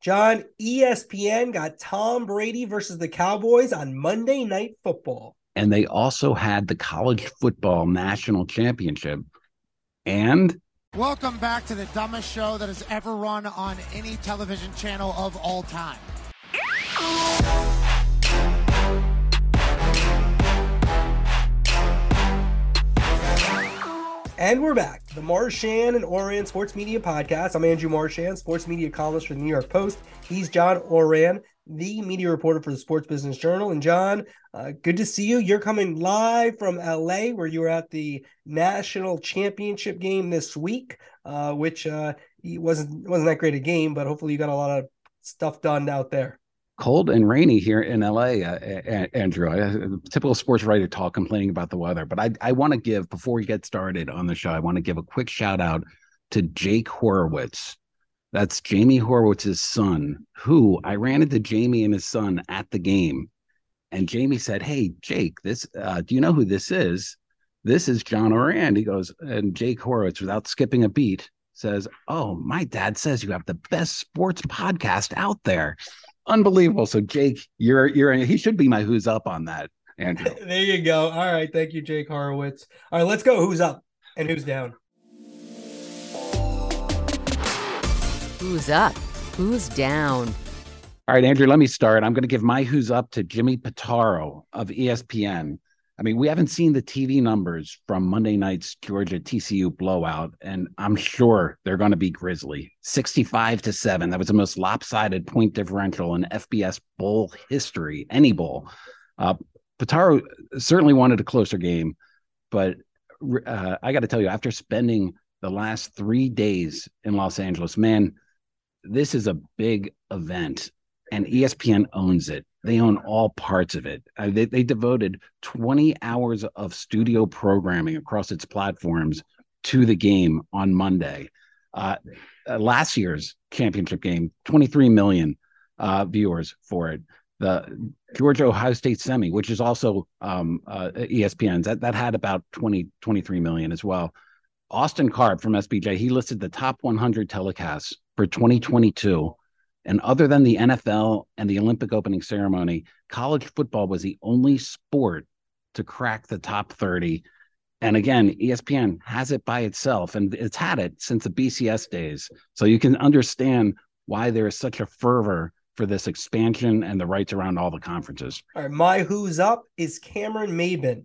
John, ESPN got Tom Brady versus the Cowboys on Monday Night Football. And they also had the college football national championship. And welcome back to the dumbest show that has ever run on any television channel of all time. And we're back the Marchand and Ourand Sports Media Podcast. I'm Andrew Marchand, sports media columnist for the New York Post. He's John Ourand, the media reporter for the Sports Business Journal. And John, uh, good to see you. You're coming live from LA, where you were at the national championship game this week, uh, which uh, wasn't wasn't that great a game, but hopefully you got a lot of stuff done out there cold and rainy here in LA, uh, Andrew. Uh, typical sports writer talk complaining about the weather. But I, I want to give, before we get started on the show, I want to give a quick shout out to Jake Horowitz. That's Jamie Horowitz's son, who I ran into Jamie and his son at the game. And Jamie said, Hey, Jake, this, uh, do you know who this is? This is John Ourand. He goes, and Jake Horowitz, without skipping a beat, says, Oh, my dad says you have the best sports podcast out there unbelievable. So Jake, you're you're he should be my who's up on that, Andrew. there you go. All right, thank you, Jake Horowitz. All right, let's go. Who's up and who's down? Who's up? Who's down? All right, Andrew, let me start. I'm going to give my who's up to Jimmy Pitaro of ESPN. I mean, we haven't seen the TV numbers from Monday night's Georgia TCU blowout, and I'm sure they're going to be grisly. 65 to 7. That was the most lopsided point differential in FBS bowl history, any bowl. Uh, certainly wanted a closer game, but uh, I got to tell you, after spending the last three days in Los Angeles, man, this is a big event, and ESPN owns it they own all parts of it. Uh, they, they devoted 20 hours of studio programming across its platforms to the game on Monday. Uh, uh, last year's championship game, 23 million uh, viewers for it. The Georgia Ohio State semi, which is also um, uh, ESPN's, that, that had about 20, 23 million as well. Austin Karp from SBJ, he listed the top 100 telecasts for 2022 and other than the NFL and the Olympic opening ceremony, college football was the only sport to crack the top 30. And again, ESPN has it by itself, and it's had it since the BCS days. So you can understand why there is such a fervor for this expansion and the rights around all the conferences. All right, my who's up is Cameron Maybin.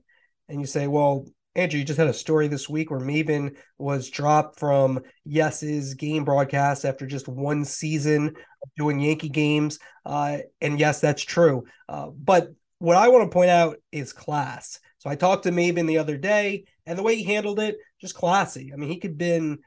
And you say, well, Andrew, you just had a story this week where Maybin was dropped from Yes's game broadcast after just one season doing Yankee games. Uh, and yes, that's true. Uh, but what I want to point out is class. So I talked to Maybin the other day, and the way he handled it, just classy. I mean, he could have been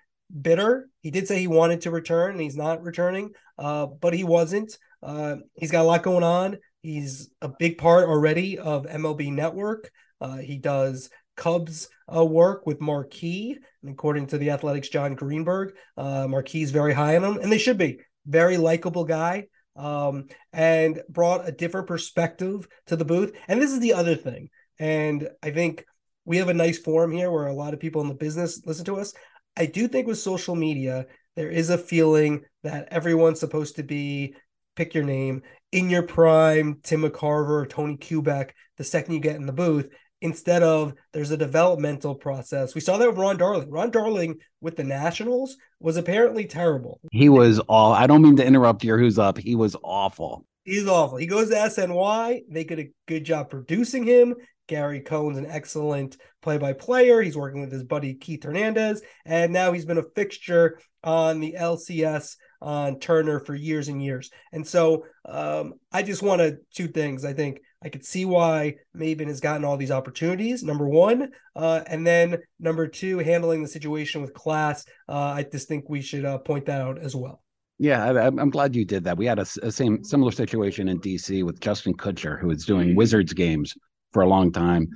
bitter. He did say he wanted to return, and he's not returning, uh, but he wasn't. Uh, he's got a lot going on. He's a big part already of MLB Network. Uh, he does Cubs uh, work with Marquee. And according to the Athletics, Jon Greenberg, uh, Marquee is very high on him, and they should be. Very likable guy, um, and brought a different perspective to the booth. And this is the other thing. And I think we have a nice forum here where a lot of people in the business listen to us. I do think with social media, there is a feeling that everyone's supposed to be pick your name in your prime, Tim McCarver Tony Kubek, the second you get in the booth instead of there's a developmental process. We saw that with Ron Darling. Ron Darling with the Nationals was apparently terrible. He was all I don't mean to interrupt your who's up. He was awful. He's awful. He goes to SNY. They did a good job producing him. Gary Cohen's an excellent play-by-player. He's working with his buddy Keith Hernandez, and now he's been a fixture on the LCS on Turner for years and years. And so um, I just want to two things. I think I could see why Maybin has gotten all these opportunities. Number one, uh, and then number two, handling the situation with class. Uh, I just think we should uh, point that out as well. Yeah, I, am glad you did that. We had a, a, same similar situation in DC with Justin Kutcher, who was doing Wizards games for a long time.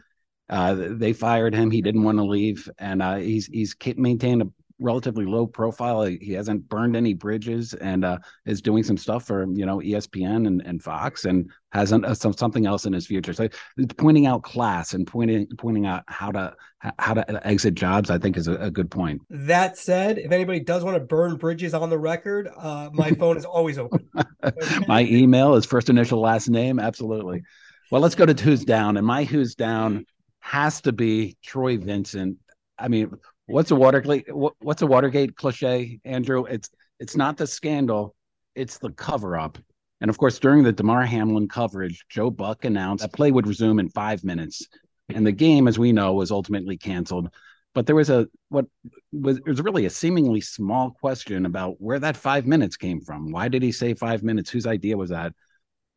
Uh, they fired him. He didn't want to leave, and uh, he's he's maintained a relatively low profile. He hasn't burned any bridges and uh, is doing some stuff for you know ESPN and, and Fox and has uh, some, something else in his future. So pointing out class and pointing pointing out how to how to exit jobs, I think is a, a good point. That said, if anybody does want to burn bridges on the record, uh, my phone is always open. my email is first initial last name. Absolutely. Well, let's go to who's down, and my who's down has to be Troy Vincent. I mean, what's a Watergate? What's a Watergate cliche, Andrew? It's it's not the scandal, it's the cover up. And of course, during the Damar Hamlin coverage, Joe Buck announced that play would resume in five minutes, and the game, as we know, was ultimately canceled. But there was a what was it was really a seemingly small question about where that five minutes came from. Why did he say five minutes? Whose idea was that?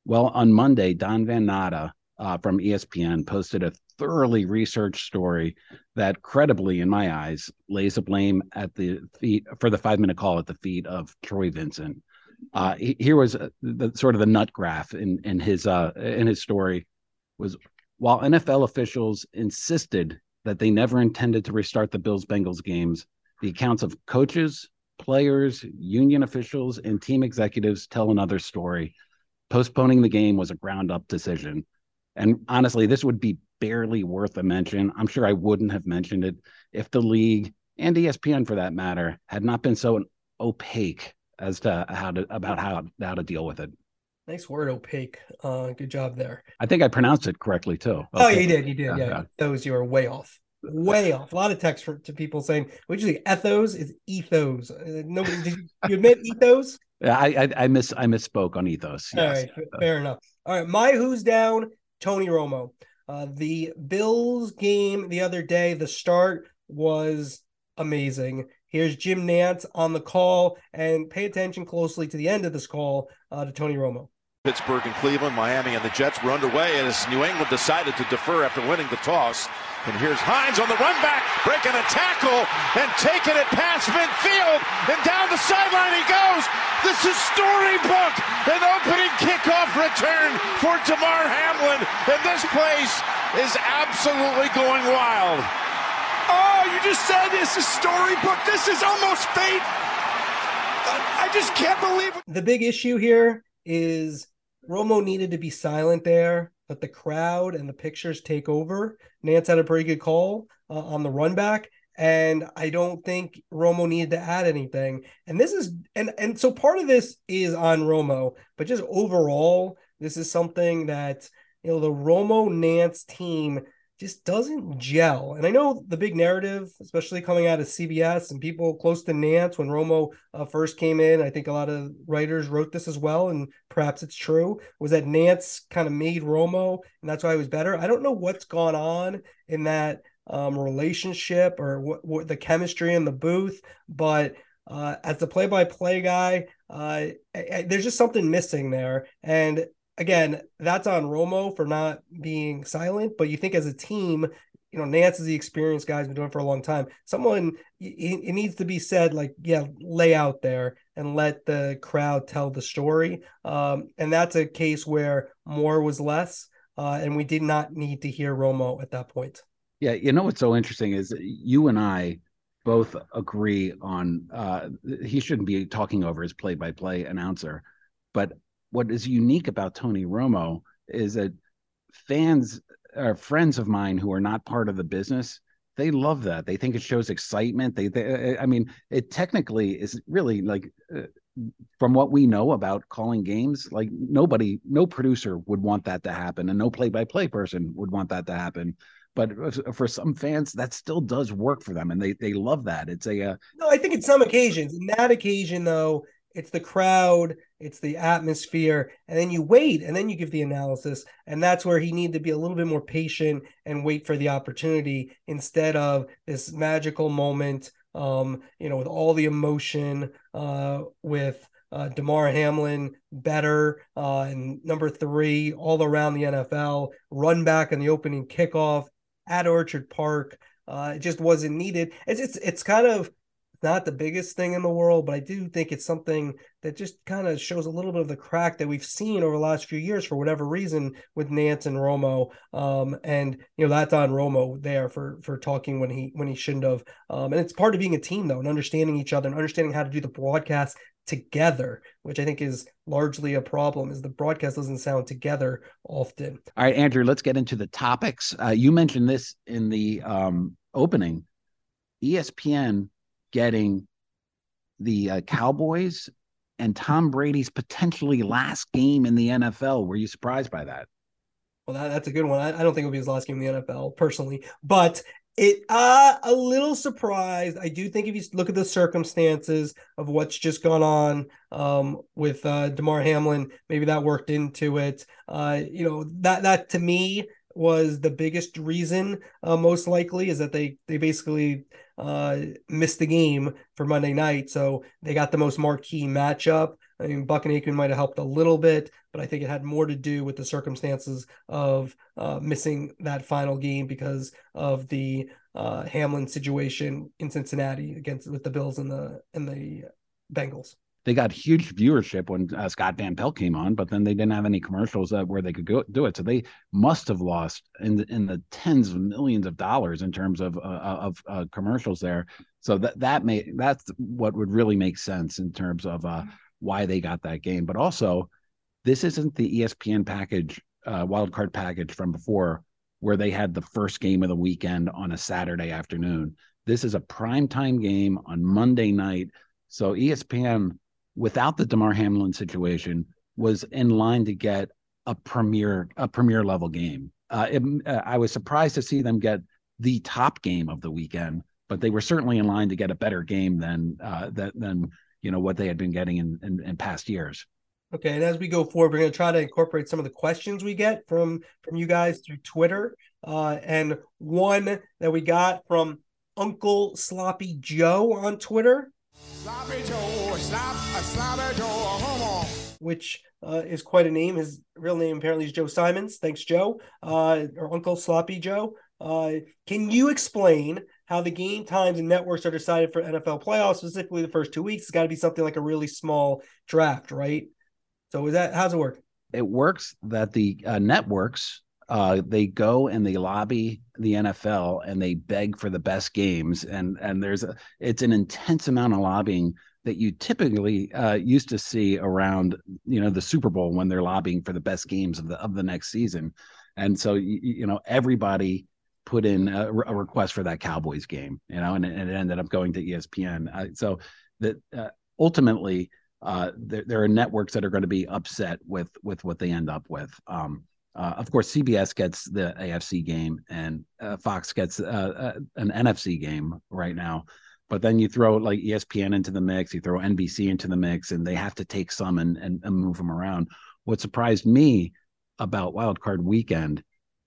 Well, on Monday, Don Van Natta uh, from ESPN posted a thoroughly researched story that credibly, in my eyes, lays the blame at the feet for the five minute call at the feet of Troy Vincent. Uh, here was uh, the sort of the nut graph in in his uh, in his story was while NFL officials insisted that they never intended to restart the Bills Bengals games, the accounts of coaches, players, union officials, and team executives tell another story. Postponing the game was a ground up decision. And honestly, this would be barely worth a mention. I'm sure I wouldn't have mentioned it if the league and ESPN, for that matter, had not been so opaque as to how to about how how to deal with it. Nice word, opaque. Uh, good job there. I think I pronounced it correctly too. Okay. Oh, you did, you did. Yeah, yeah. those you were way off, way off. A lot of text for, to people saying, "What you say? Ethos is ethos." Uh, nobody did you, you admit ethos? Yeah, I, I I miss I misspoke on ethos. Yes. All right, fair enough. All right, my who's down. Tony Romo. Uh, the Bills game the other day, the start was amazing. Here's Jim Nantz on the call, and pay attention closely to the end of this call uh, to Tony Romo. Pittsburgh and Cleveland, Miami, and the Jets were underway as New England decided to defer after winning the toss. And here's Hines on the run back, breaking a tackle and taking it past midfield. And down the sideline he goes. This is storybook. An opening kickoff return for Damar Hamlin. And this place is absolutely going wild. Oh, you just said this is storybook. This is almost fate. I just can't believe. The big issue here is Romo needed to be silent there let the crowd and the pictures take over. Nantz had a pretty good call uh, on the run back. And I don't think Romo needed to add anything. And this is and and so part of this is on Romo, but just overall, this is something that you know the Romo Nantz team just doesn't gel. And I know the big narrative, especially coming out of CBS and people close to Nantz when Romo uh, first came in, I think a lot of writers wrote this as well, and perhaps it's true, was that Nantz kind of made Romo, and that's why he was better. I don't know what's gone on in that um, relationship or what, what, the chemistry in the booth, but uh, as the play-by-play guy, uh, I, I, there's just something missing there. And again, that's on Romo for not being silent. But you think as a team, you know, Nantz is the experienced guy, has been doing for a long time. Someone it, needs to be said, like, yeah, lay out there and let the crowd tell the story. Um, and that's a case where more was less, uh, and we did not need to hear Romo at that point. Yeah, you know what's so interesting is you and I both agree on uh, he shouldn't be talking over his play-by-play announcer, but what is unique about Tony Romo is that fans or friends of mine who are not part of the business they love that. They think it shows excitement. They, they i mean it technically is really like uh, from what we know about calling games like nobody no producer would want that to happen and no play-by-play person would want that to happen. But for some fans that still does work for them and they they love that. It's a uh, no i think in some occasions in that occasion though it's the crowd, it's the atmosphere, and then you wait and then you give the analysis. And that's where he needed to be a little bit more patient and wait for the opportunity instead of this magical moment, um, you know, with all the emotion, uh, with uh, Damar Hamlin better, uh, and number three, all around the NFL, run back in the opening kickoff at Orchard Park. Uh, it just wasn't needed. It's, it's, it's kind of not the biggest thing in the world, but I do think it's something that just kind of shows a little bit of the crack that we've seen over the last few years for whatever reason with Nantz and Romo. Um, and you know that's on Romo there for for talking when he when he shouldn't have. Um, and it's part of being a team though, and understanding each other and understanding how to do the broadcast together, which I think is largely a problem. Is the broadcast doesn't sound together often. All right, Andrew, let's get into the topics. Uh, you mentioned this in the um, opening. ESPN getting the uh, Cowboys and Tom Brady's potentially last game in the NFL. Were you surprised by that? Well, that, that's a good one. I, I, don't think it'll be his last game in the NFL personally, but it uh a little surprised. I do think if you look at the circumstances of what's just gone on um with uh Damar Hamlin, maybe that worked into it. Uh, you know, that that to me was the biggest reason uh, most likely is that they they basically uh, missed the game for Monday night. So they got the most marquee matchup. I mean, Buck and Aikman might have helped a little bit, but I think it had more to do with the circumstances of uh, missing that final game because of the uh, Hamlin situation in Cincinnati against with the Bills and the and the Bengals they got huge viewership when uh, Scott Van Pelt came on, but then they didn't have any commercials uh, where they could go do it. So they must have lost in the, in the tens of millions of dollars in terms of uh, uh of uh, commercials there. So that that may that's what would really make sense in terms of uh, why they got that game. But also, this isn't the ESPN package wild card package from before where they had the first game of the weekend on a Saturday afternoon. This is a prime time game on Monday night. So ESPN without the Damar Hamlin situation, was in line to get a premier a premier level game. Uh, it, uh, I was surprised to see them get the top game of the weekend, but they were certainly in line to get a better game than uh, that than you know what they had been getting in, in, in past years. Okay, and as we go forward, we're going to try to incorporate some of the questions we get from from you guys through Twitter, uh, and one that we got from Uncle Sloppy Joe on Twitter. Sloppy Joe, slop, sloppy Joe, come on. Which uh, is quite a name. His real name apparently is Joe Simons. Thanks, Joe, uh, or Uncle Sloppy Joe. Uh, can you explain how the game times and networks are decided for NFL playoffs, specifically the first two weeks? It's got to be something like a really small draft, right? So is that how's it work? It works that the uh, networks uh, they go and they lobby the NFL and they beg for the best games, and and there's a it's an intense amount of lobbying that you typically uh, used to see around you know the Super Bowl when they're lobbying for the best games of the of the next season, and so you, you know everybody put in a, a, request for that Cowboys game, you know, and, and it ended up going to ESPN. Uh, so that uh, ultimately. Uh, there, there, are networks that are going to be upset with with what they end up with. Um, uh, of course, CBS gets the AFC game, and uh, Fox gets uh, uh an NFC game right now. But then you throw like ESPN into the mix, you throw NBC into the mix, and they have to take some and, and, and move them around. What surprised me about Wild Card Weekend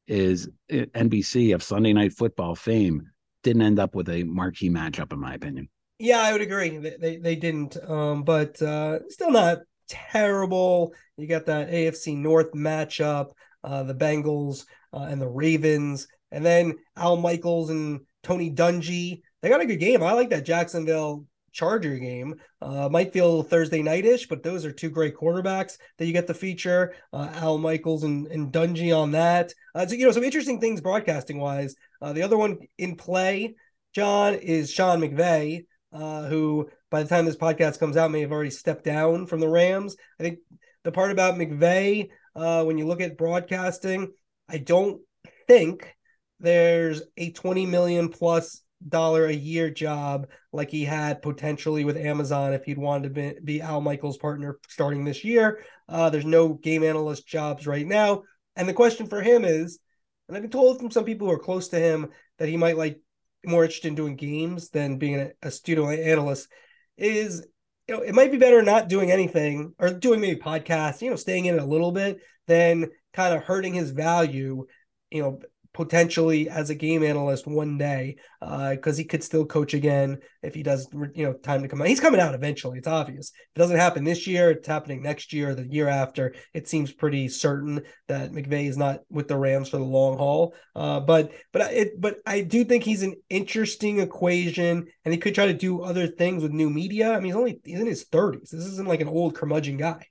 is uh, NBC of Sunday Night Football fame didn't end up with a marquee matchup, in my opinion. Yeah, I would agree. They they, they didn't, um, but uh, still not terrible. You got that AFC North matchup uh, the Bengals uh, and the Ravens, and then Al Michaels and Tony Dungy. They got a good game. I like that Jacksonville Charger game. Uh, might feel Thursday nightish, but those are two great quarterbacks that you get to feature. Uh, Al Michaels and, and Dungy on that. Uh, so you know some interesting things broadcasting wise. Uh, the other one in play, John, is Sean McVay, uh, who by the time this podcast comes out may have already stepped down from the Rams. I think the part about McVay uh, when you look at broadcasting, I don't think there's a 20 million plus dollar a year job like he had potentially with Amazon if he'd wanted to be, be Al Michaels' partner starting this year. Uh, there's no game analyst jobs right now. And the question for him is, and I've been told from some people who are close to him that he might like more interested in doing games than being a, a studio analyst, is you know, it might be better not doing anything or doing maybe podcasts, you know, staying in it a little bit than kind of hurting his value, you know, potentially as a game analyst one day uh, because uh, he could still coach again if he does you know time to come out. He's coming out eventually it's obvious. If it doesn't happen this year it's happening next year the year after it seems pretty certain that mcvay is not with the rams for the long haul. Uh, but but it but i do think he's an interesting equation and he could try to do other things with new media. I mean he's only he's in his 30s this isn't like an old curmudgeon guy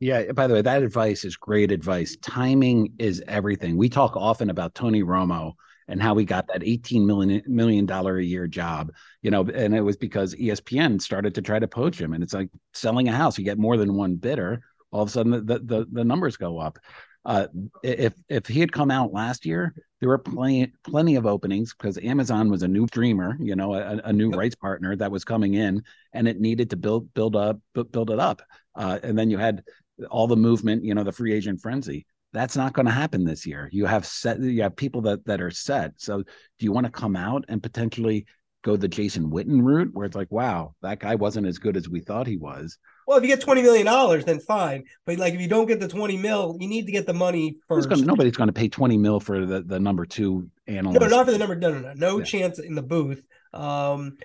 yeah, by the way, that advice is great advice. Timing is everything. We talk often about Tony Romo and how he got that 18 million million dollar a year job, you know, and it was because ESPN started to try to poach him. And it's like selling a house. You get more than one bidder, all of a sudden the the, the numbers go up. Uh, if if he had come out last year, there were plenty plenty of openings because Amazon was a new dreamer you know, a, a new rights partner that was coming in, and it needed to build build up build it up. Uh, and then you had all the movement, you know, the free agent frenzy. That's not going to happen this year. You have set, you have people that that are set. So, do you want to come out and potentially go the Jason Witten route, where it's like, wow, that guy wasn't as good as we thought he was? Well, if you get twenty million dollars, then fine. But like, if you don't get the twenty mil, you need to get the money first. Gonna, nobody's going to pay twenty mil for the the number two analyst. No, not for the number. No, no, no, no yeah. chance in the booth. Um,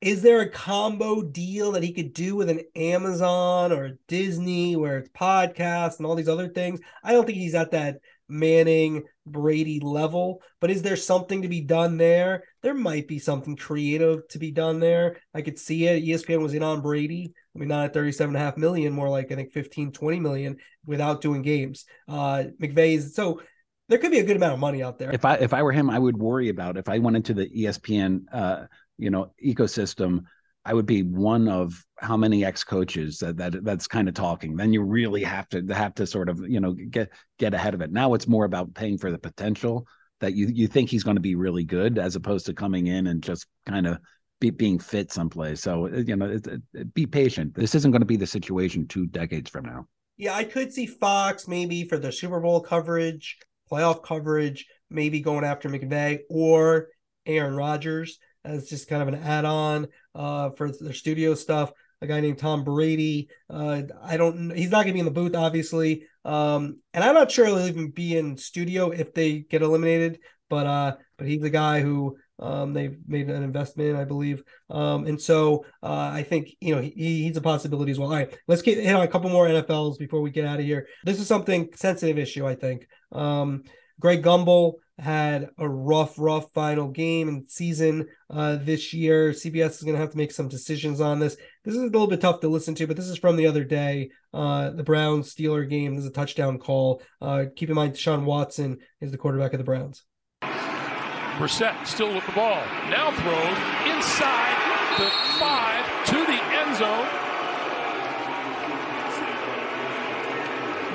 is there a combo deal that he could do with an Amazon or Disney where it's podcasts and all these other things? I don't think he's at that Manning Brady level, but is there something to be done there? There might be something creative to be done there. I could see it. ESPN was in on Brady. I mean, not at 37 and a half million, more like I think 15, 20 million without doing games. Uh McVay's so there could be a good amount of money out there. If I if I were him, I would worry about if I went into the ESPN uh you know ecosystem i would be one of how many ex coaches that, that that's kind of talking. Then you really have to have to sort of you know get get ahead of it. Now it's more about paying for the potential that you you think he's going to be really good as opposed to coming in and just kind of be, being fit someplace. So uh, you know it, it, be patient. This isn't going to be the situation two decades from now. Yeah i could see fox maybe for the super bowl coverage playoff coverage maybe going after mcvay or aaron rodgers as just kind of an add-on uh, for their studio stuff. A guy named Tom Brady. Uh, I don't. He's not going to be in the booth, obviously, um, and I'm not sure he'll even be in studio if they get eliminated. But uh, but he's the guy who um, they've made an investment, I believe. Um, and so uh, I think, you know, he, he's a possibility as well. All right, let's get hit on a couple more NFLs before we get out of here. This is something sensitive issue, I think. Um, Greg Gumbel had a rough, rough final game and season uh, this year. CBS is going to have to make some decisions on this. This is a little bit tough to listen to, but this is from the other day. Uh, the Browns Steeler game. This is a touchdown call. Uh, keep in mind, Sean Watson is the quarterback of the Browns. Brissett still with the ball. Now throws inside the five to the end zone.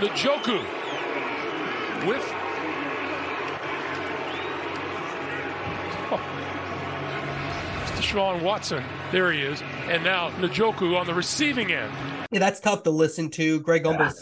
Njoku with Deshaun Watson. There he is. And now Njoku on the receiving end. Yeah, that's tough to listen to. Greg Gumbel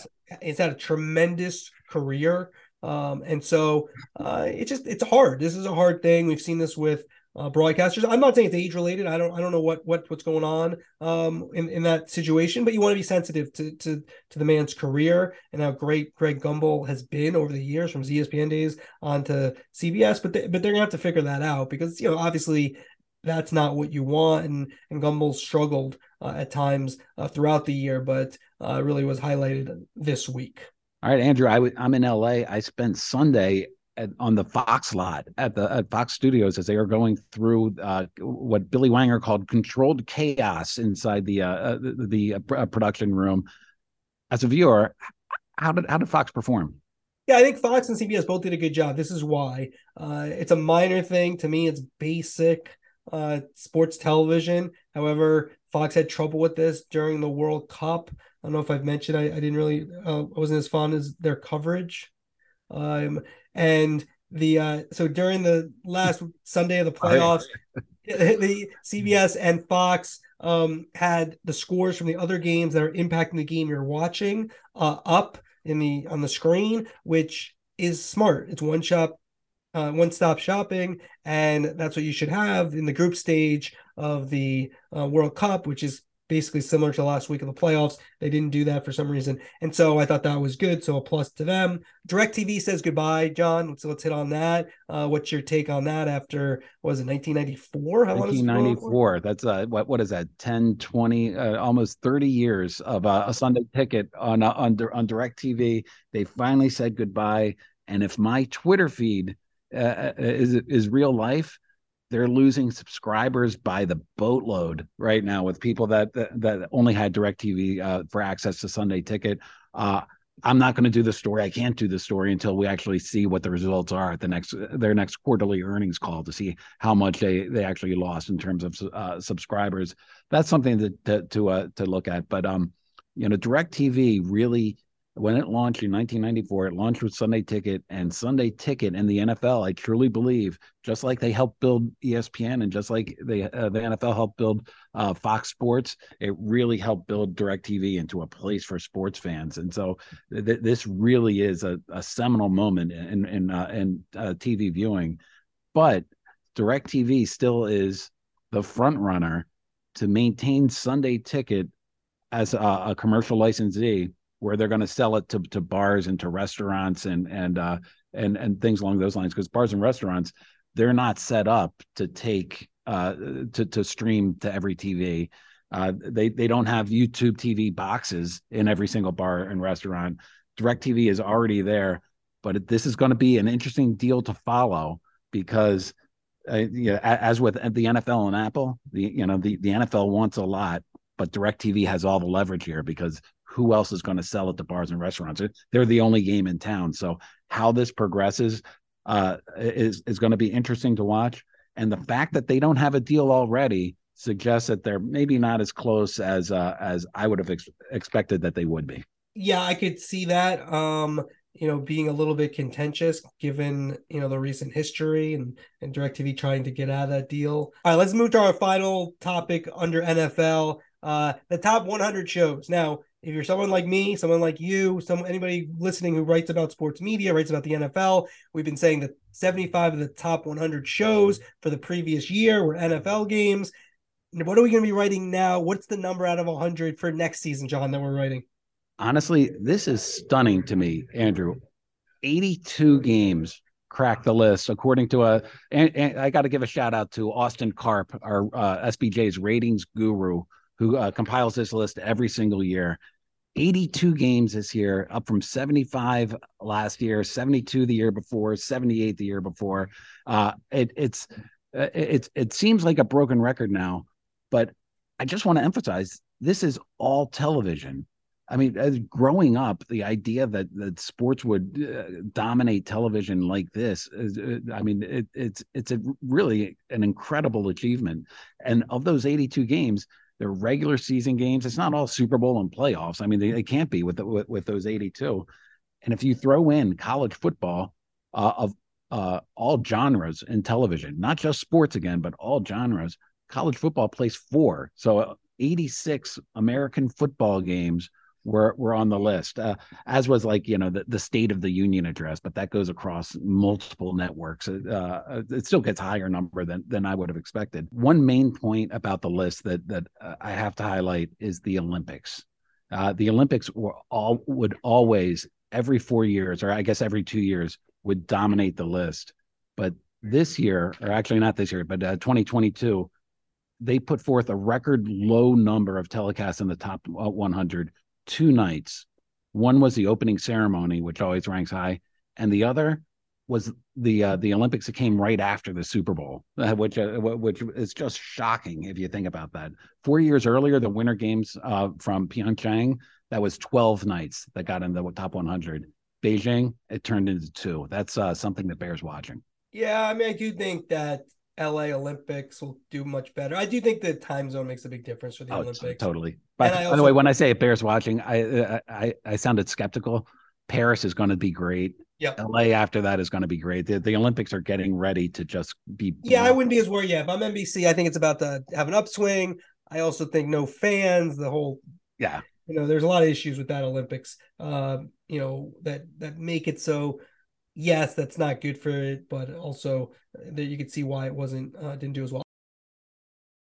has had a tremendous career. Um, and so uh, it's just it's hard. This is a hard thing. We've seen this with uh, broadcasters. I'm not saying it's age related. I don't I don't know what what what's going on um, in in that situation, but you want to be sensitive to to to the man's career and how great Greg Gumbel has been over the years from his ESPN days on to CBS. But they, but they're gonna have to figure that out because you know obviously that's not what you want. And and Gumbel struggled uh, at times uh, throughout the year, but uh, really was highlighted this week. All right, Andrew, i w- I'm in LA. I spent Sunday at, on the Fox lot at the at Fox Studios as they are going through uh, what Billy Wanger called controlled chaos inside the uh, uh the, the uh, production room. As a viewer, how did how did Fox perform? Yeah, I think Fox and CBS both did a good job. This is why. Uh, it's a minor thing to me. It's basic uh, sports television. However, Fox had trouble with this during the World Cup. I don't know if I've mentioned. I, I didn't really. Uh, I wasn't as fond as their coverage. Um, and the uh, so during the last Sunday of the playoffs, the CBS and Fox um, had the scores from the other games that are impacting the game you're watching uh, up in the on the screen, which is smart. It's one shot uh, one stop shopping, and that's what you should have in the group stage of the uh, World Cup, which is basically similar to last week of the playoffs. They didn't do that for some reason. And so I thought that was good. So a plus to them. DirecTV says goodbye, John. So let's hit on that. Uh, what's your take on that after, was it 1994? How 1994. That's uh, what, what is that? 10, 20, uh, almost 30 years of uh, a Sunday ticket on, uh, on, on DirecTV. They finally said goodbye. And if my Twitter feed uh, uh is, is real life, they're losing subscribers by the boatload right now with people that that, that only had DirecTV uh, for access to Sunday Ticket. Uh, I'm not going to do the story. I can't do the story until we actually see what the results are at the next their next quarterly earnings call to see how much they they actually lost in terms of uh, subscribers. That's something to to to, uh, to look at. But um, you know, DirecTV really when it launched in 1994, it launched with Sunday Ticket and Sunday Ticket and the NFL. I truly believe, just like they helped build ESPN and just like they uh, the NFL helped build uh, Fox Sports, it really helped build DirecTV into a place for sports fans. And so th- this really is a, a seminal moment in in uh, in uh, TV viewing. But DirecTV still is the front runner to maintain Sunday Ticket as a, a commercial licensee where they're going to sell it to, to bars and to restaurants and and uh, and and things along those lines because bars and restaurants they're not set up to take uh, to to stream to every TV. Uh, they they don't have YouTube TV boxes in every single bar and restaurant. DirecTV is already there, but this is going to be an interesting deal to follow because uh, you know, as with the NFL and Apple, the you know the the NFL wants a lot, but DirecTV has all the leverage here because who else is going to sell at the bars and restaurants? They're the only game in town. So how this progresses uh, is is going to be interesting to watch. And the fact that they don't have a deal already suggests that they're maybe not as close as uh, as I would have ex- expected that they would be. Yeah, I could see that. Um, you know, being a little bit contentious given you know the recent history and and Directv trying to get out of that deal. All right, let's move to our final topic under NFL. Uh, the top 100 shows. Now, if you're someone like me, someone like you, some anybody listening who writes about sports media, writes about the NFL, we've been saying that 75 of the top 100 shows for the previous year were NFL games. What are we going to be writing now? What's the number out of 100 for next season, John, that we're writing? Honestly, this is stunning to me, Andrew. 82 games cracked the list according to a and, and I got to give a shout out to Austin Karp our uh, SBJ's ratings guru who uh, compiles this list every single year. 82 games this year, up from 75 last year, 72 the year before, 78 the year before. Uh, it, it's uh, it, it seems like a broken record now, but I just want to emphasize this is all television. I mean, as growing up, the idea that that sports would uh, dominate television like this is, uh, I mean, it, it's it's a really an incredible achievement. And of those 82 games, regular season games. It's not all Super Bowl and playoffs. I mean, they, they can't be with, the, with, with those 82. And if you throw in college football uh, of uh, all genres in television, not just sports again, but all genres, college football plays four. So uh, 86 American football games were were on the list, uh, as was like you know the, the State of the Union address, but that goes across multiple networks. Uh, uh, it still gets higher number than than I would have expected. One main point about the list that that uh, I have to highlight is the Olympics. Uh, the Olympics were all would always every four years, or I guess every two years, would dominate the list. But this year, or actually not this year, but uh, 2022, they put forth a record low number of telecasts in the top 100 two nights. One was the opening ceremony, which always ranks high, and the other was the uh, the Olympics that came right after the Super Bowl, uh, which uh, which is just shocking if you think about that. Four years earlier, the Winter Games uh, from Pyeongchang, that was twelve nights that got in the top 100. Beijing, it turned into two. That's uh, something that bears watching. Yeah, I mean, I do think that LA Olympics will do much better. I do think the time zone makes a big difference for the oh, Olympics. Totally. By, also, by, the way, when I say it bears watching, I I I sounded skeptical. Paris is going to be great. Yeah. LA after that is going to be great. The, the Olympics are getting ready to just be. Yeah, I wouldn't be as worried. Yeah, if I'm NBC, I think it's about to have an upswing. I also think no fans. The whole. Yeah. You know, there's a lot of issues with that Olympics. Uh, you know that that make it so yes, that's not good for it, but also that you could see why it wasn't uh, didn't do as well.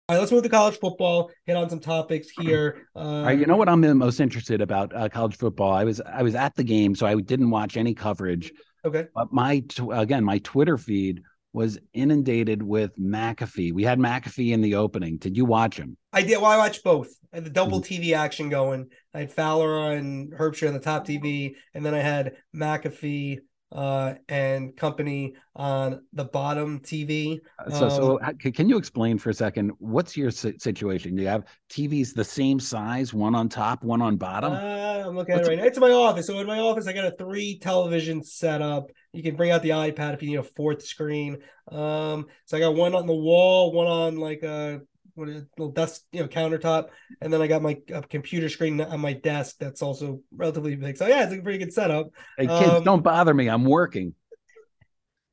All right, let's move to college football. Hit on some topics here. Um, All right, you know what I'm most interested about uh, college football? I was I was at the game, so I didn't watch any coverage. Okay. But my tw- again, my Twitter feed was inundated with McAfee. We had McAfee in the opening. Did you watch him? I did. Well, I watched both. I had the double Mm-hmm. TV action going. I had Fowler and Herbstreit on the top TV, and then I had McAfee uh, and company on the bottom TV. So, so Um, c- can you explain for a second what's your situation? Do you have TVs the same size, one on top, one on bottom? Uh, I'm looking at What's it right now. It's my office. So in my office, I got a three television setup. You can bring out the iPad if you need a fourth screen. Um, so I got one on the wall, one on like a what is it, little desk, you know, countertop, and then I got my uh, computer screen on my desk that's also relatively big. So yeah, it's a pretty good setup. hey, kids, um, don't bother me. I'm working.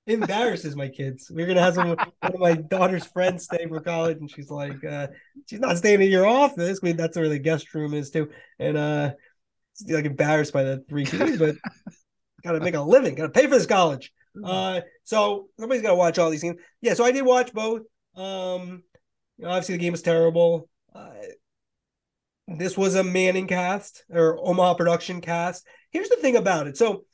embarrasses my kids. We are gonna have some one of my daughter's friends stay for college, and she's like, uh, she's not staying in your office. I mean, that's where the guest room is too. And uh like embarrassed by the three kids, but gotta make a living, gotta pay for this college. Uh so somebody's gotta watch all these things. Yeah, so I did watch both. Um you know, obviously the game was terrible. Uh, this was a Manning cast or Omaha production cast. Here's the thing about it. So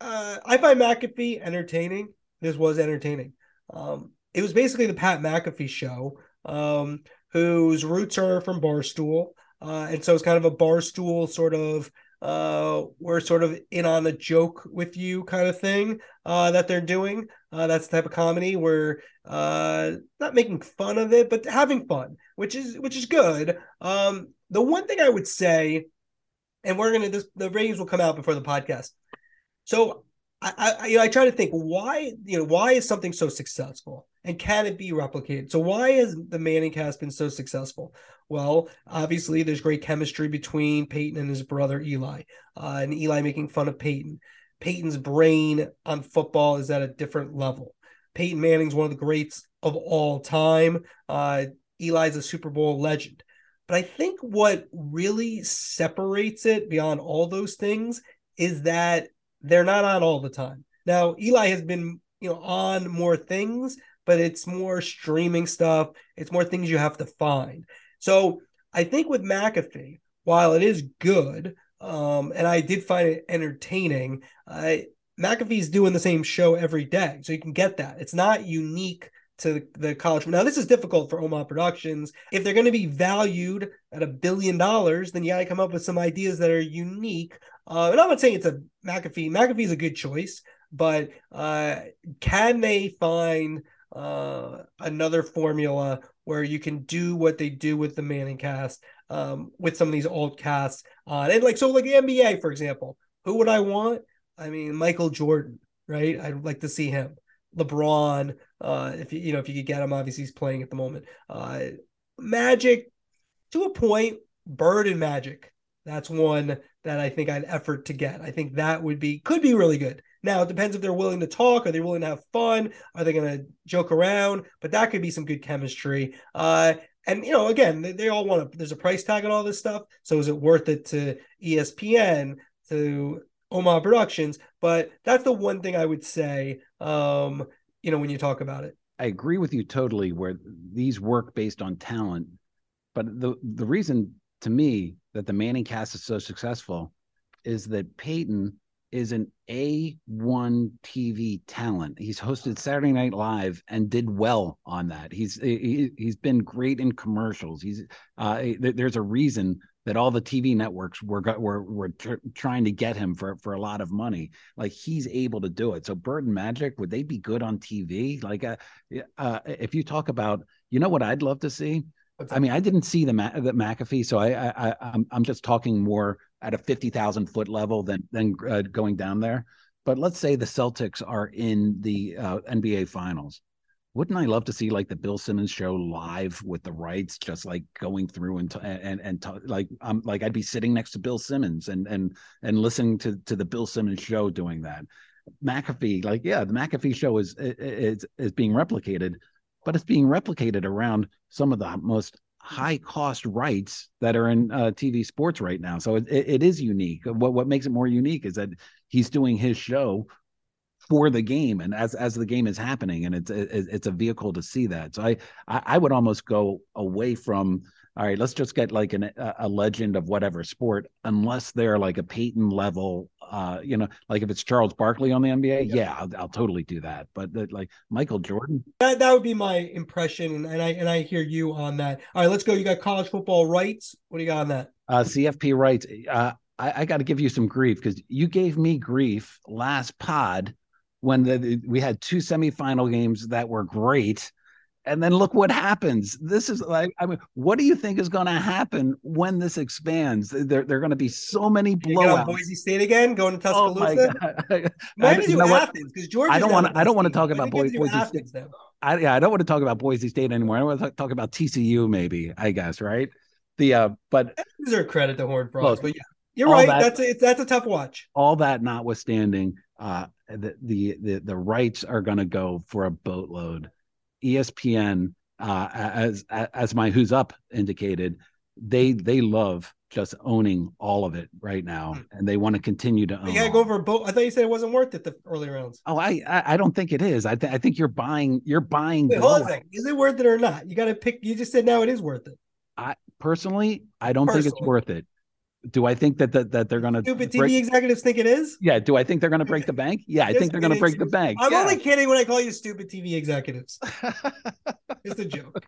uh, I find McAfee entertaining. This was entertaining. Um, it was basically the Pat McAfee show, um, whose roots are from Barstool, uh, and so it's kind of a Barstool sort of uh, we're sort of in on a joke with you kind of thing uh, that they're doing. Uh, that's the type of comedy where uh, not making fun of it, but having fun, which is which is good. Um, the one thing I would say, and we're gonna this the ratings will come out before the podcast. So I, I you know I try to think why you know why is something so successful and can it be replicated? So why has the Manning cast been so successful? Well, obviously there's great chemistry between Peyton and his brother Eli, uh, and Eli making fun of Peyton. Peyton's brain on football is at a different level. Peyton Manning's one of the greats of all time. Uh, Eli's a Super Bowl legend. But I think what really separates it beyond all those things is that they're not on all the time. Now, Eli has been, you know, on more things, but it's more streaming stuff. It's more things you have to find. So I think with McAfee, while it is good, um, and I did find it entertaining, uh, McAfee's doing the same show every day. So you can get that. It's not unique to the college. Now, this is difficult for Omaha Productions. If they're going to be valued at a billion dollars, then you got to come up with some ideas that are unique. Uh, and I'm not saying it's a McAfee. McAfee is a good choice, but uh, can they find uh, another formula where you can do what they do with the Manning cast, um, with some of these old casts? Uh, and like, so like the NBA, for example, who would I want? I mean, Michael Jordan, right? I'd like to see him. LeBron, uh, if you you know if you could get him, obviously he's playing at the moment. Uh, Magic, to a point, Bird and Magic. That's one that I think I'd effort to get. I think that would be could be really good. Now it depends if they're willing to talk, are they willing to have fun, are they going to joke around? But that could be some good chemistry. Uh, and you know, again, they, they all want to. There's a price tag on all this stuff, so is it worth it to ESPN to Omaha Productions? But that's the one thing I would say. Um, you know, when you talk about it. I agree with you totally where these work based on talent. But the the reason to me that the Manning cast is so successful is that Peyton is an A1 TV talent. He's hosted Saturday Night Live and did well on that. He's he, he's been great in commercials. He's uh, there's a reason that all the TV networks were were were tr- trying to get him for for a lot of money. Like he's able to do it. So Bird and Magic would they be good on TV? Like uh, uh, if you talk about, you know what I'd love to see. I mean, I didn't see the Ma- the McAfee, so I, I I'm I'm just talking more at a fifty thousand foot level than than uh, going down there. But let's say the Celtics are in the uh, NBA Finals. Wouldn't I love to see like the Bill Simmons show live with the rights, just like going through and t- and and t- like I'm like I'd be sitting next to Bill Simmons and and and listening to to the Bill Simmons show doing that. McAfee, like yeah, the McAfee show is is is being replicated, but it's being replicated around some of the most high cost rights that are in uh, TV sports right now. So it, it is unique. What what makes it more unique is that he's doing his show for the game and as as the game is happening and it's it's a vehicle to see that so i i would almost go away from all right let's just get like an, a legend of whatever sport unless they're like a peyton level uh you know like if it's charles barkley on the nba yeah, yeah I'll, I'll, totally do that. But the, like michael jordan. That, that would be my impression and i and i hear you on that. All right let's go. You got college football rights. What do you got on that? Uh cfp rights. Uh I, I got to give you some grief because you gave me grief last pod when the, we had two semifinal games that were great. And then look what happens. This is like, I mean, what do you think is going to happen when this expands? There, there are going to be so many blowouts. Boise State again, going to oh Tuscaloosa. Oh Maybe do Athens because Georgia. I don't want. I don't want to talk about Boise, Boise State. I, yeah, I don't want to talk about Boise State anymore. I want to talk about TCU, maybe. I guess right. The uh, but deserve credit to Horn Frogs, but yeah, you're right. That, that's a, that's a tough watch. All that notwithstanding, uh, the the the, the rights are going to go for a boatload. ESPN, uh, as as my who's up indicated, they they love just owning all of it right now, hmm. and they want to continue to own. Gotta go a boat. I thought you said it wasn't worth it the early rounds. Oh, I I, I don't think it is. I th- I think you're buying you're buying. Wait, hold on Is it worth it or not? You got to pick. You just said now it is worth it. I personally, I don't personally. think it's worth it. Do I think that that, that they're going to stupid TV break... executives think it is? Yeah. Do I think they're going to break the bank? Yeah, I think they're going to break the bank. I'm yeah. only kidding when I call you stupid TV executives. it's a joke.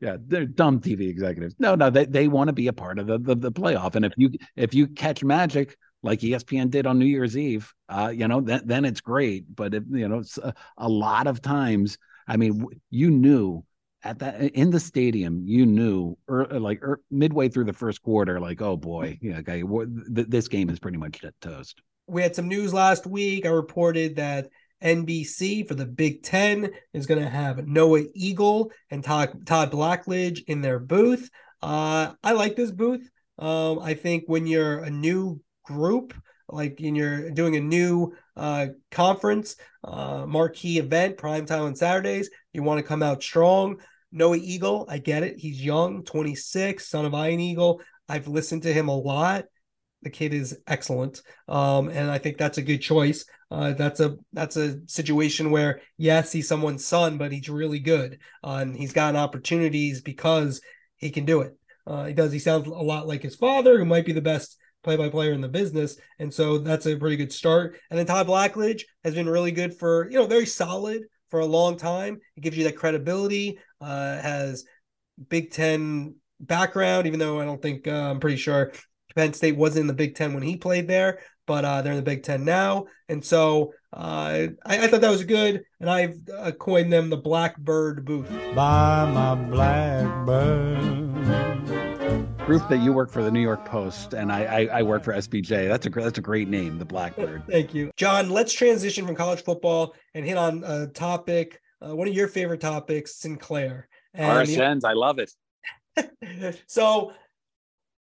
yeah, they're dumb TV executives. No, no, they, they want to be a part of the, the, the playoff. And if you if you catch magic like ESPN did on New Year's Eve, uh, you know, then then it's great. But if you know, a, a lot of times, I mean, you knew at that in the stadium, you knew er, like midway through the first quarter, like, oh boy, yeah, okay, th- this game is pretty much toast. We had some news last week. I reported that NBC for the Big Ten is going to have Noah Eagle and Todd, Todd Blackledge in their booth. Uh, I like this booth. Um, I think when you're a new group, like in you're doing a new uh, conference, uh, marquee event, prime time on Saturdays, you want to come out strong. Noah Eagle, I get it. He's young, 26, son of Ian Eagle. I've listened to him a lot. The kid is excellent, um, and I think that's a good choice. Uh, that's a that's a situation where yes, he's someone's son, but he's really good, uh, and he's gotten opportunities because he can do it. Uh, he does. He sounds a lot like his father, who might be the best play-by-player in the business, and so that's a pretty good start. And then Todd Blackledge has been really good for you know very solid for a long time. It gives you that credibility. Uh, has Big Ten background, even though I don't think uh, I'm pretty sure Penn State wasn't in the Big Ten when he played there, but uh, they're in the Big Ten now, and so uh, I, I, thought that was good, and I've uh, coined them the Blackbird Booth. By my Blackbird proof that you work for the New York Post and I, I, I work for SBJ. That's a that's a great name, the Blackbird. Thank you, John. Let's transition from college football and hit on a topic. Uh, one of your favorite topics, Sinclair. And, RSNs, I love it. so,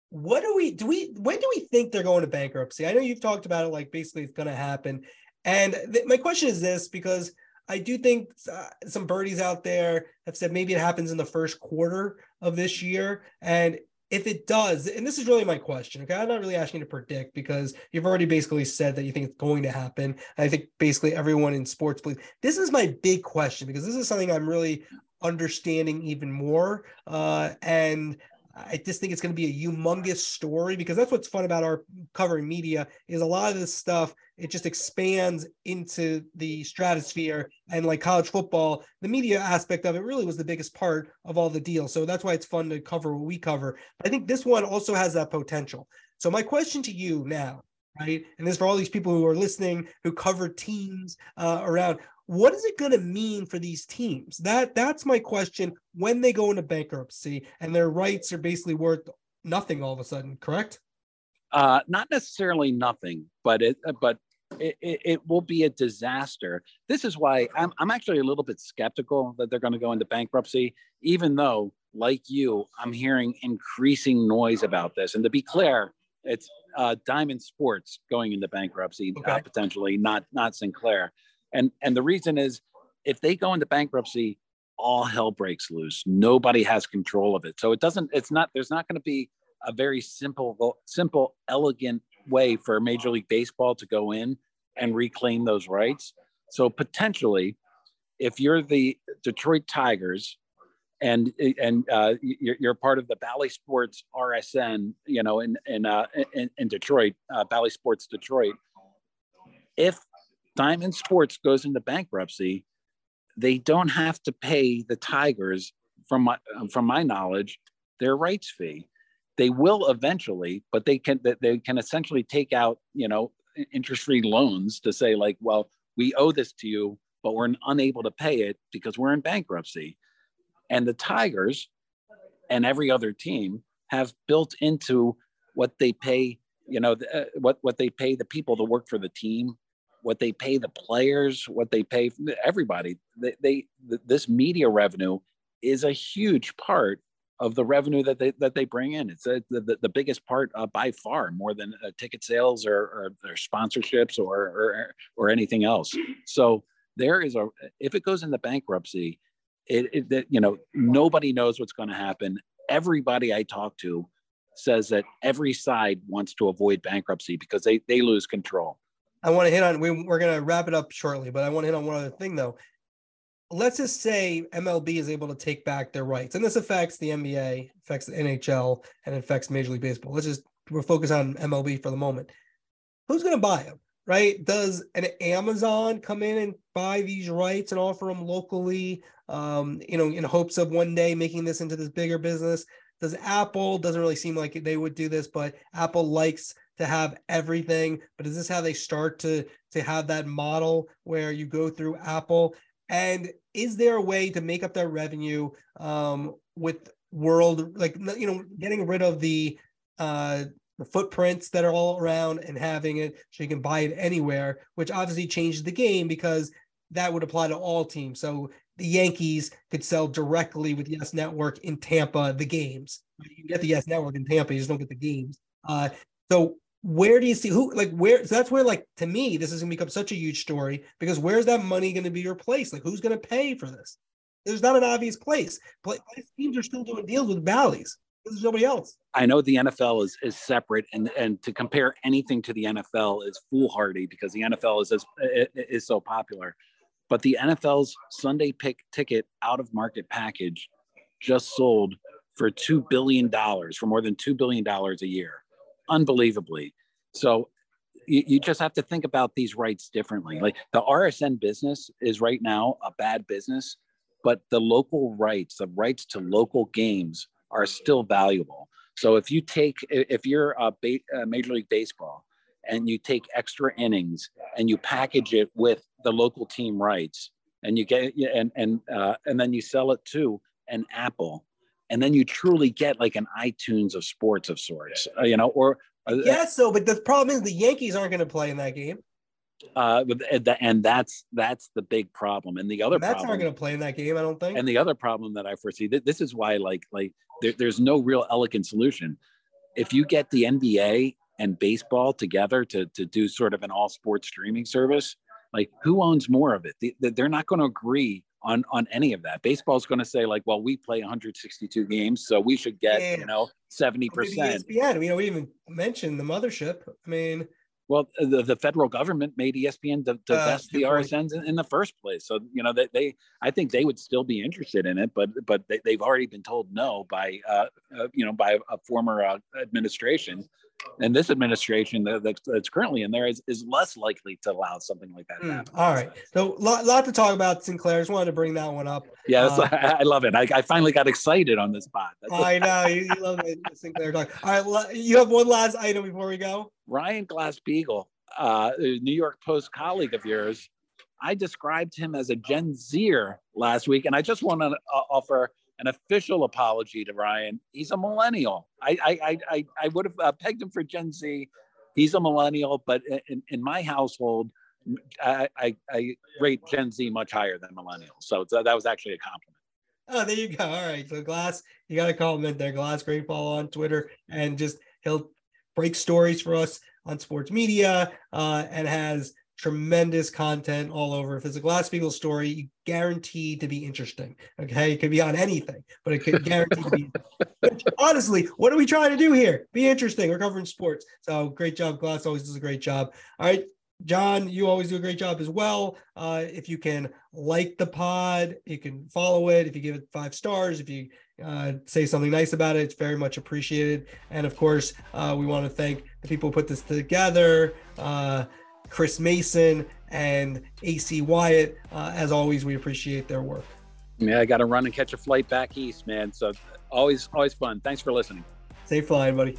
what do we do? We when do we think they're going to bankruptcy? I know you've talked about it, like basically it's going to happen. And th- my question is this because I do think uh, some birdies out there have said maybe it happens in the first quarter of this year. And if it does, and this is really my question, okay, I'm not really asking you to predict because you've already basically said that you think it's going to happen. I think basically everyone in sports believes this is my big question because this is something I'm really understanding even more. Uh, and I just think it's going to be a humongous story because that's what's fun about our covering media is a lot of this stuff it just expands into the stratosphere and like college football the media aspect of it really was the biggest part of all the deals so that's why it's fun to cover what we cover. But I think this one also has that potential. So my question to you now right and this for all these people who are listening who cover teams uh, around what is it going to mean for these teams that that's my question when they go into bankruptcy and their rights are basically worth nothing all of a sudden correct uh, not necessarily nothing but it uh, but it, it, it, will be a disaster. This is why I'm, I'm actually a little bit skeptical that they're going to go into bankruptcy, even though, like you, I'm hearing increasing noise about this. And to be clear, it's uh, Diamond Sports going into bankruptcy uh, okay. uh, potentially, not not Sinclair. And and the reason is if they go into bankruptcy, all hell breaks loose. Nobody has control of it. So it doesn't. It's not. There's not going to be a very simple, simple, elegant way for Major League Baseball to go in and reclaim those rights. So potentially, if you're the Detroit Tigers and and uh, you're, you're part of the Bally Sports RSN, you know, in in uh, in, in Detroit, uh, Bally Sports Detroit. If Diamond Sports goes into bankruptcy, they don't have to pay the Tigers, from my from my knowledge, their rights fee. They will eventually, but they can they can essentially take out you know interest-free loans to say like, well, we owe this to you, but we're unable to pay it because we're in bankruptcy. And the Tigers and every other team have built into what they pay, you know, uh, what what they pay the people to work for the team, what they pay the players, what they pay everybody. They, they this media revenue is a huge part of the revenue that they that they bring in. It's a, the, the biggest part uh, by far, more than uh, ticket sales or, or, or sponsorships or, or or anything else. So there is a if it goes into bankruptcy, it, it that you know nobody knows what's going to happen. Everybody I talk to says that every side wants to avoid bankruptcy because they they lose control. I want to hit on we, we're going to wrap it up shortly, but I want to hit on one other thing though let's just say MLB is able to take back their rights, and this affects the NBA, affects the NHL, and affects Major League Baseball. Let's just we're focused on MLB for the moment. Who's going to buy them? Right? Does an Amazon come in and buy these rights and offer them locally? Um, you know, in hopes of one day making this into this bigger business. Does Apple doesn't really seem like they would do this, but Apple likes to have everything. But is this how they start to to have that model where you go through Apple and is there a way to make up that revenue um, with world, like you know, getting rid of the uh, the footprints that are all around and having it so you can buy it anywhere, which obviously changes the game because that would apply to all teams. So the Yankees could sell directly with Yes Network in Tampa the games. You can get the Yes Network in Tampa, you just don't get the games. Uh, so where do you see who like where so that's where like to me this is gonna become such a huge story because where's that money gonna be replaced? Like who's gonna pay for this? There's not an obvious place. But teams are still doing deals with Bally's there's nobody else. I know the nfl is is separate and and to compare anything to the nfl is foolhardy because the nfl is as is so popular. But the nfl's sunday pick ticket out of market package just sold for $2 billion for more than $2 billion a year unbelievably. So you, you, just have to think about these rights differently. Like the RSN business is right now a bad business, but the local rights, the rights to local games are still valuable. So if you take, if you're a, Major League Baseball and you take extra innings and you package it with the local team rights and you get and and uh, and then you sell it to an Apple and then you truly get like an iTunes of sports of sorts, uh, you know, or uh, yeah. So, but the problem is the Yankees aren't going to play in that game. Uh, and that's that's the big problem. And the other that's problem, not going to play in that game, I don't think. And the other problem that I foresee, that this is why like like there, there's no real elegant solution. If you get the NBA and baseball together to to do sort of an all sports streaming service, like who owns more of it? They're not going to agree on on any of that. Baseball's going to say like, well, we play 162 games, so we should get yeah. you know 70 percent. Yeah, we even mention the mothership. I mean, well, the, the federal government made ESPN divest uh, the RSNs in, in, the first place, so you know that they, they, I think they would still be interested in it, but but they, have already been told no by uh, uh, you know by a former uh, administration and this administration that, that's currently in there is, is less likely to allow something like that to mm, all right. So, lot, lot to talk about, Sinclair. Just wanted to bring that one up. Yeah, uh, I, I, love it. I, I, finally got excited on this spot. I know. You, you love it, Sinclair talk. All right. You have one last item before we go? Ryan Glasspiegel, uh, New York Post colleague of yours, I described him as a Gen Zer last week, and I just want to uh, offer an official apology to Ryan. He's a millennial. I I I, I would have uh, pegged him for Gen Z. He's a millennial, but in, in my household, I, I, I rate Gen Z much higher than millennials. So that was actually a compliment. Oh, there you go. All right. So Glass, you got a comment there. Glass Great Follow on Twitter and just he'll break stories for us on sports media uh, and has tremendous content all over. If it's a Glasspiegel story, you guaranteed to be interesting. Okay, it could be on anything, but it could guarantee to be. Honestly, what are we trying to do here? Be interesting. We're covering sports. So great job, Glass. Always does a great job. All right, John, you always do a great job as well. Uh, if you can like the pod, you can follow it. If you give it five stars, if you uh, say something nice about it, it's very much appreciated. And of course, uh, we want to thank the people who put this together uh, Chris Mason and AC Wyatt. Uh, as always, we appreciate their work. Yeah, I got to run and catch a flight back east, man. So always, always fun. Thanks for listening. Safe flying, buddy.